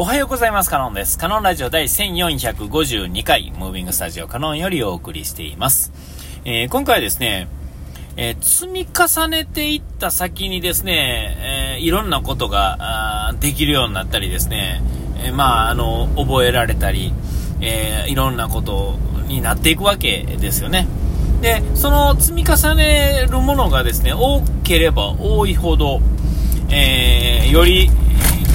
おはようございます。カノンです。カノンラジオ第1452回、ムービングスタジオカノンよりお送りしています。えー、今回はですね、えー、積み重ねていった先にですね、えー、いろんなことができるようになったりですね、えまあ、あの、覚えられたり、えいろんなことになっていくわけですよね。で、その積み重ねるものがですね、多ければ多いほど、えより、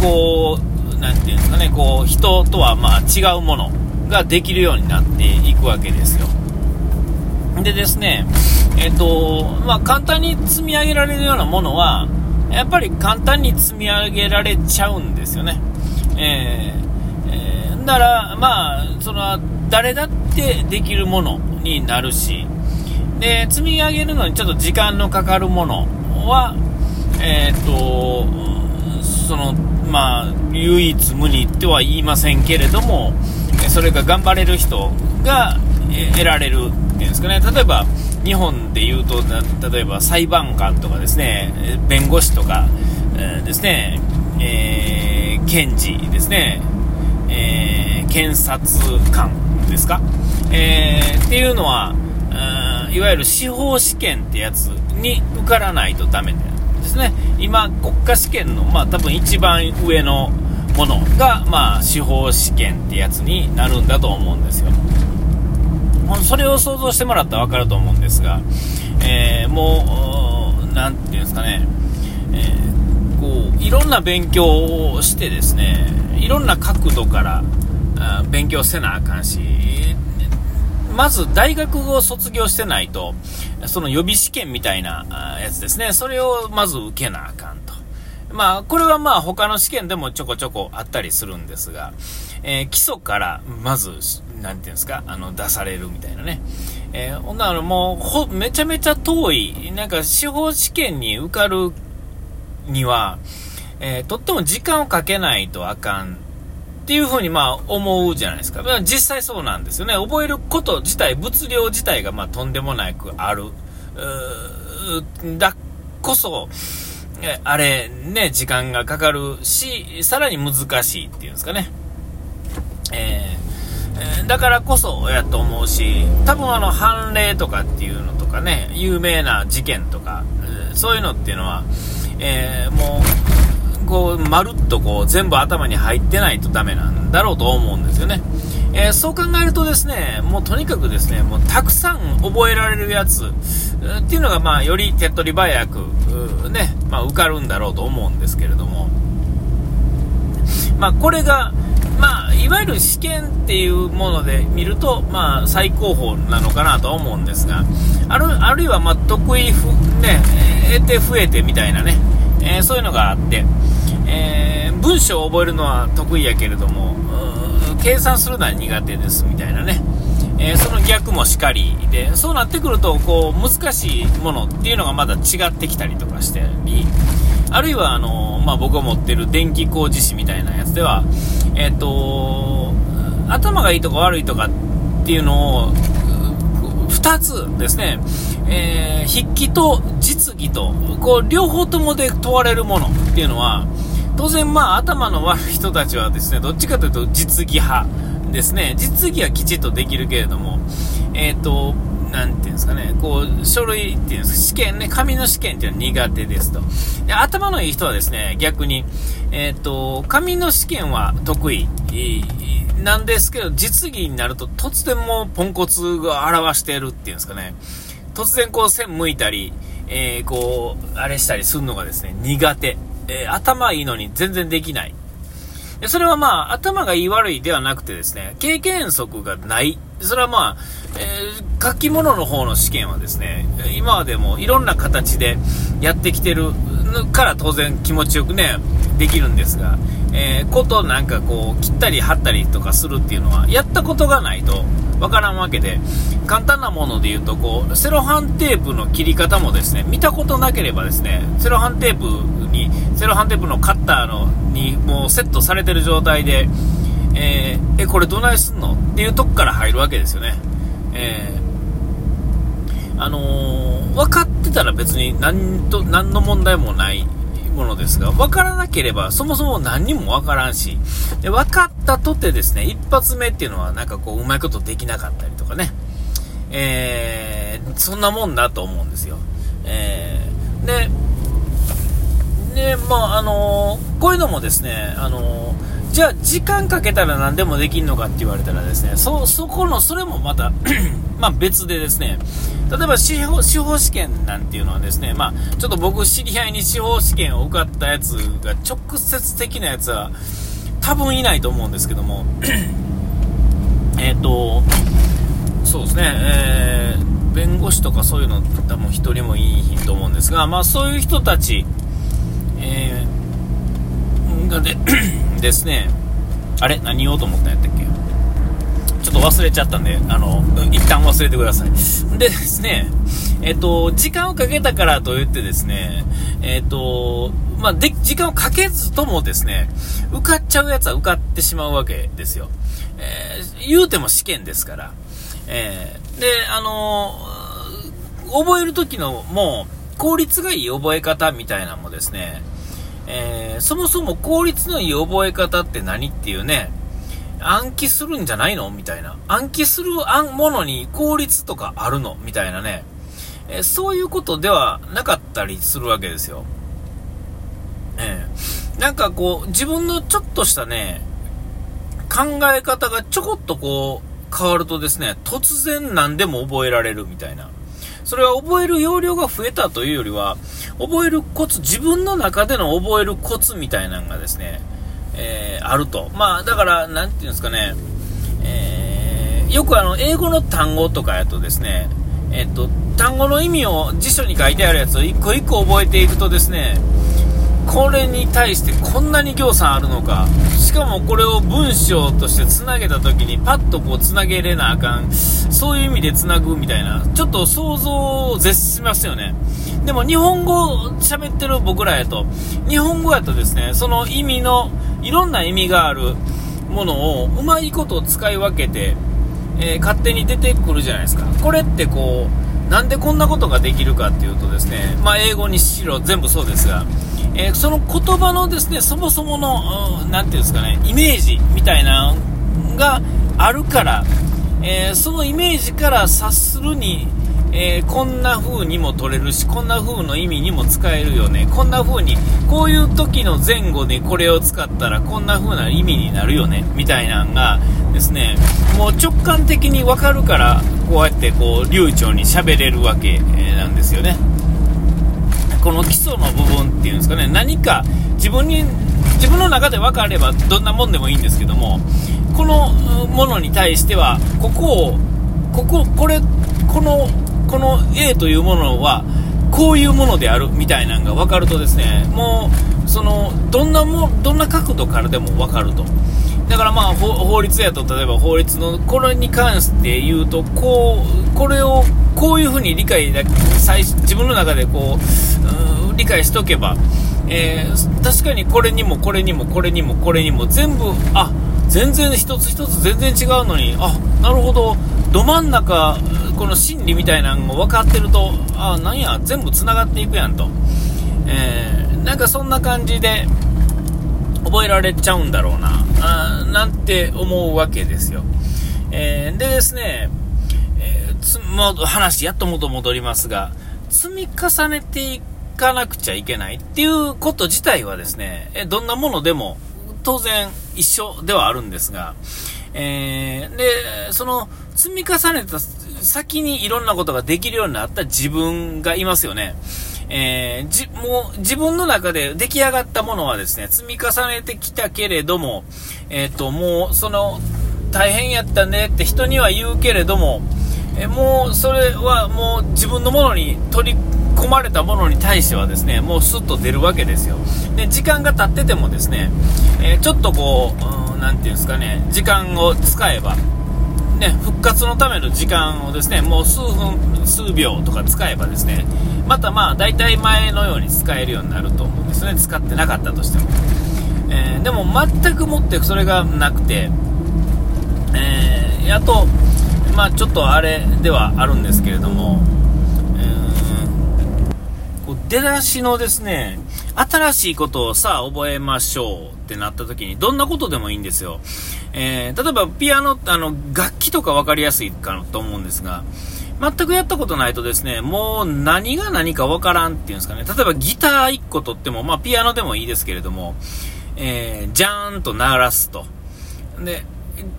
こう、なんていうんですかね、こう、人とはまあ違うものができるようになっていくわけですよ。でですね、えっ、と、まあ簡単に積み上げられるようなものは、やっぱり簡単に積み上げられちゃうんですよね。えー、えー、だら、まあ、その、誰だってできるものになるし、で、積み上げるのにちょっと時間のかかるものは、えっ、と、その、まあ、唯一無二とは言いませんけれども、それが頑張れる人が得られるっていうんですかね、例えば日本で言うと、例えば裁判官とかですね、弁護士とか、え、ですね、えー、検事ですね、えー、検察官ですか、えー、っていうのは、いわゆる司法試験ってやつに受からないとダメでですね、今、国家試験の、まあ、多分一番上のものが、まあ、司法試験ってやつになるんだと思うんですよ。それを想像してもらったら分かると思うんですが、えー、もう、なんていうんですかね、えー、こう、いろんな勉強をしてですね、いろんな角度から勉強せなあかんし、まず大学を卒業してないと、その予備試験みたいなやつですね、それをまず受けなあかんと。まあ、これはまあ他の試験でもちょこちょこあったりするんですが、えー、基礎からまず、なんていうんですか、あの、出されるみたいなね。えー、ほんならもう、ほ、めちゃめちゃ遠い、なんか司法試験に受かるには、えー、とっても時間をかけないとあかんっていうふうにまあ思うじゃないですか。実際そうなんですよね。覚えること自体、物量自体がまあとんでもなくある。だこそ、あれね、時間がかかるし、さらに難しいっていうんですかね。えー、だからこそやと思うし、多分あの判例とかっていうのとかね、有名な事件とか、そういうのっていうのは、えー、もう、こう、まるっとこう、全部頭に入ってないとダメなんだろうと思うんですよね。えー、そう考えるとですね、もうとにかくですね、もうたくさん覚えられるやつ、っていうのが、まあ、より手っ取り早く、ね、まあ、受かるんだろうと思うんですけれども、まあ、これが、まあ、いわゆる試験っていうもので見ると、まあ、最高峰なのかなとは思うんですが、あるあるいは、まあ、得意ふ、ね、得て増えてみたいなね、えー、そういうのがあって、えー、文章を覚えるのは得意やけれども、計算するのは苦手ですみたいなね、えー、その逆もしかりで、そうなってくると、こう、難しいものっていうのがまだ違ってきたりとかしてり、あるいは、あのまあ、僕が持ってる電気工事士みたいなやつでは、えっ、と、頭がいいとか悪いとかっていうのを、2つですね、えー、筆記と実技と、こう、両方ともで問われるものっていうのは、当然まあ頭の悪い人たちはですね、どっちかというと実技派ですね。実技はきちっとできるけれども、えっ、ー、と、なんていうんですかね、こう、書類っていうんですか、試験ね、紙の試験っていうのは苦手ですと。で頭のいい人はですね、逆に、えっ、ー、と、紙の試験は得意。なんですけど、実技になると突然もうポンコツが表してるっていうんですかね。突然こう線向いたり、えー、こう、あれしたりするのがですね、苦手。えー、頭いいのに全然できない。それはまあ、頭がいい悪いではなくてですね、経験則がない。それはまあ、えー、書き物の方の試験はですね、今までもいろんな形でやってきてるから当然気持ちよくね、できるんですが、えー、ことなんかこう、切ったり貼ったりとかするっていうのは、やったことがないとわからんわけで、簡単なもので言うと、こう、セロハンテープの切り方もですね、見たことなければですね、セロハンテープに、セロハンテープのカッターのにもうセットされてる状態で、えー、え、これどないすんの？っていうとこから入るわけですよね。えー、あのー、分かってたら別に何と、何の問題もないものですが、分からなければそもそも何にも分からんし、で分かったとてですね、一発目っていうのはなんかこう、うまいことできなかったりとかね、えー、そんなもんだと思うんですよ。えー、で、で、まあ、あのー、こういうのもですね、あのー、じゃあ時間かけたら何でもできるのかって言われたらですね、そ、そこの、それもまた まあ別でですね、例えば司法司法試験なんていうのはですね、まあちょっと僕知り合いに司法試験を受かったやつが直接的なやつは多分いないと思うんですけども、えっと、そうですね、えー、弁護士とかそういうの多分1人もいいと思うんですが、まあそういう人たち、えー、がで ですね、あれ？何言おうと思ったんやったっけ？ちょっと忘れちゃったんで、あの、一旦忘れてください。でですね、えっと、時間をかけたからといってですね、えっと、まあ、で、時間をかけずともですね、受かっちゃうやつは受かってしまうわけですよ。えー、言うても試験ですから。えー、で、あのー、覚える時のもう、効率がいい覚え方みたいなのもですね、えー、そもそも効率のいい覚え方って何っていうね、暗記するんじゃないの？みたいな。暗記するものに効率とかあるの？みたいなね。えそういうことではなかったりするわけですよ。えー、なんかこう、自分のちょっとしたね、考え方がちょこっとこう、変わるとですね、突然何でも覚えられるみたいな。それは覚える容量が増えたというよりは、覚えるコツ、自分の中での覚えるコツみたいなのがですね、えー、あると。まあ、だから、なんていうんですかね、えー、よくあの、英語の単語とかやとですね、えっと、単語の意味を辞書に書いてあるやつを一個一個覚えていくとですね、これに対してこんなに行産あるのか、しかもこれを文章としてつなげた時にパッとこうつなげれなあかん、そういう意味でつなぐみたいな、ちょっと想像を絶しますよね。でも日本語喋ってる僕らやと、日本語やとですね、その意味の、いろんな意味がある。ものをうまいことを使い分けて、えー、勝手に出てくるじゃないですか。これってこう、なんでこんなことができるかっていうとですね、まあ、英語にしろ全部そうですが、えー、その言葉のですね、そもそもの、何ていうんですかね、イメージみたいなのがあるから、えー、そのイメージから察するに、えー、こんな風にも取れるし、こんな風の意味にも使えるよね。こんな風に、こういう時の前後でこれを使ったらこんな風な意味になるよね。みたいなのがですね、もう直感的にわかるから、こうやってこう流暢に喋れるわけなんですよね。この基礎の部分っていうんですかね、何か自分に、自分の中で分かればどんなもんでもいいんですけども、このものに対しては、ここを、ここ、これ、このこの A というものはこういうものであるみたいなのが分かるとですねもうそのどんなもどんな角度からでも分かると。だからまあ法律やと例えば法律のこれに関して言うとこうこれをこういうふうに理解だ最自分の中でこう理解しとけば、えー、確かにこれにもこれにもこれにもこれにも全部あ全然一つ一つ全然違うのにあなるほどど真ん中この心理みたいなのを分かってると、あなんや、全部つながっていくやんと。えー、なんかそんな感じで覚えられちゃうんだろうな、あなんて思うわけですよ。えー、でですね、えー、つもう話やっともと戻りますが、積み重ねていかなくちゃいけないっていうこと自体はですね、えどんなものでも当然一緒ではあるんですが、えー、で、その積み重ねた先にいろんなことができるようになった自分がいますよね。えー、じ、もう自分の中で出来上がったものはですね、積み重ねてきたけれども、えっ、ー、と、もうその、大変やったねって人には言うけれども、えもうそれはもう自分のものに取り込まれたものに対してはですね、もうスッと出るわけですよ。で、時間が経っててもですね、えー、ちょっとこう、何て言うんですかね、時間を使えば、ね、復活のための時間をですね、もう数分、数秒とか使えばですね、またまあ大体前のように使えるようになると思うんですね、使ってなかったとしても。えー、でも全くもってそれがなくて、えー、あと、まあちょっとあれではあるんですけれども、えー、こう出だしのですね、新しいことをさあ覚えましょうってなった時に、どんなことでもいいんですよ。えー、例えばピアノってあの、楽器とか分かりやすいかなと思うんですが、全くやったことないとですね、もう何が何か分からんっていうんですかね。例えばギター1個とっても、まあピアノでもいいですけれども、えー、ジャーンと鳴らすと。で、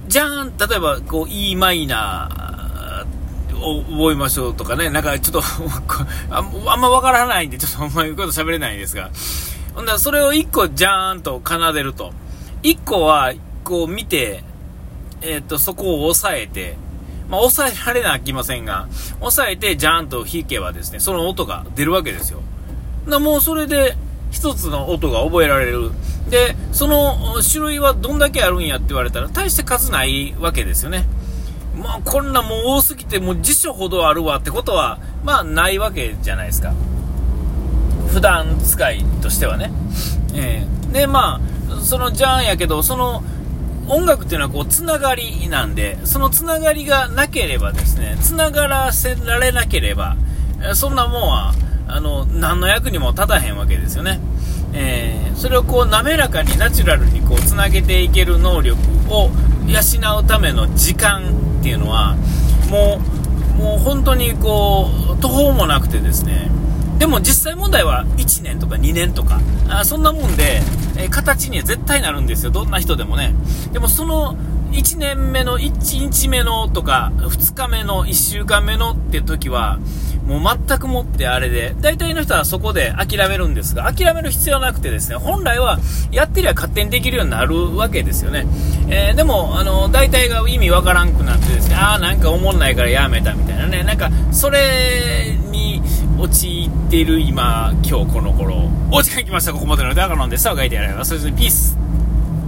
じゃーん、例えば、こう、E マイナーを覚えましょうとかね、なんかちょっと あんまわからないんで、ちょっとあんまりこと喋れないんですが、ほんだらそれを1個ジャーンと奏でると。1個は、こう見て、えっ、ー、と、そこを押さえて、まあ、抑えられなきませんが、押さえてジャーンと弾けばですね、その音が出るわけですよ。だもうそれで、一つの音が覚えられる。で、その種類はどんだけあるんやって言われたら、大して数ないわけですよね。まあ、こんなもう多すぎて、もう辞書ほどあるわってことは、まあ、ないわけじゃないですか。普段使いとしてはね。えー、で、まあ、そのジャンやけど、その、音楽っていうのはこう、つながりなんで、そのつながりがなければですね、つながらせられなければ、そんなもんは、あの、何の役にも立たへんわけですよね。えー、それをこう滑らかにナチュラルにこうつなげていける能力を養うための時間っていうのはもうもう本当にこう途方もなくてですねでも実際問題は1年とか2年とかあそんなもんで、え、形には絶対なるんですよ。どんな人でもね。でもその1年目の1日目のとか2日目の1週間目のって時はもう全くもってあれで、大体の人はそこで諦めるんですが、諦める必要はなくてですね、本来はやってりゃ勝手にできるようになるわけですよね。えー、でも、あの、大体が意味わからんくなってですね、ああ、なんか思んないからやめたみたいなね、なんか、それに陥ってている今、今日この頃、お時間来ました。ここまでので、赤飲んで、さあ書いてやられます。それでピース。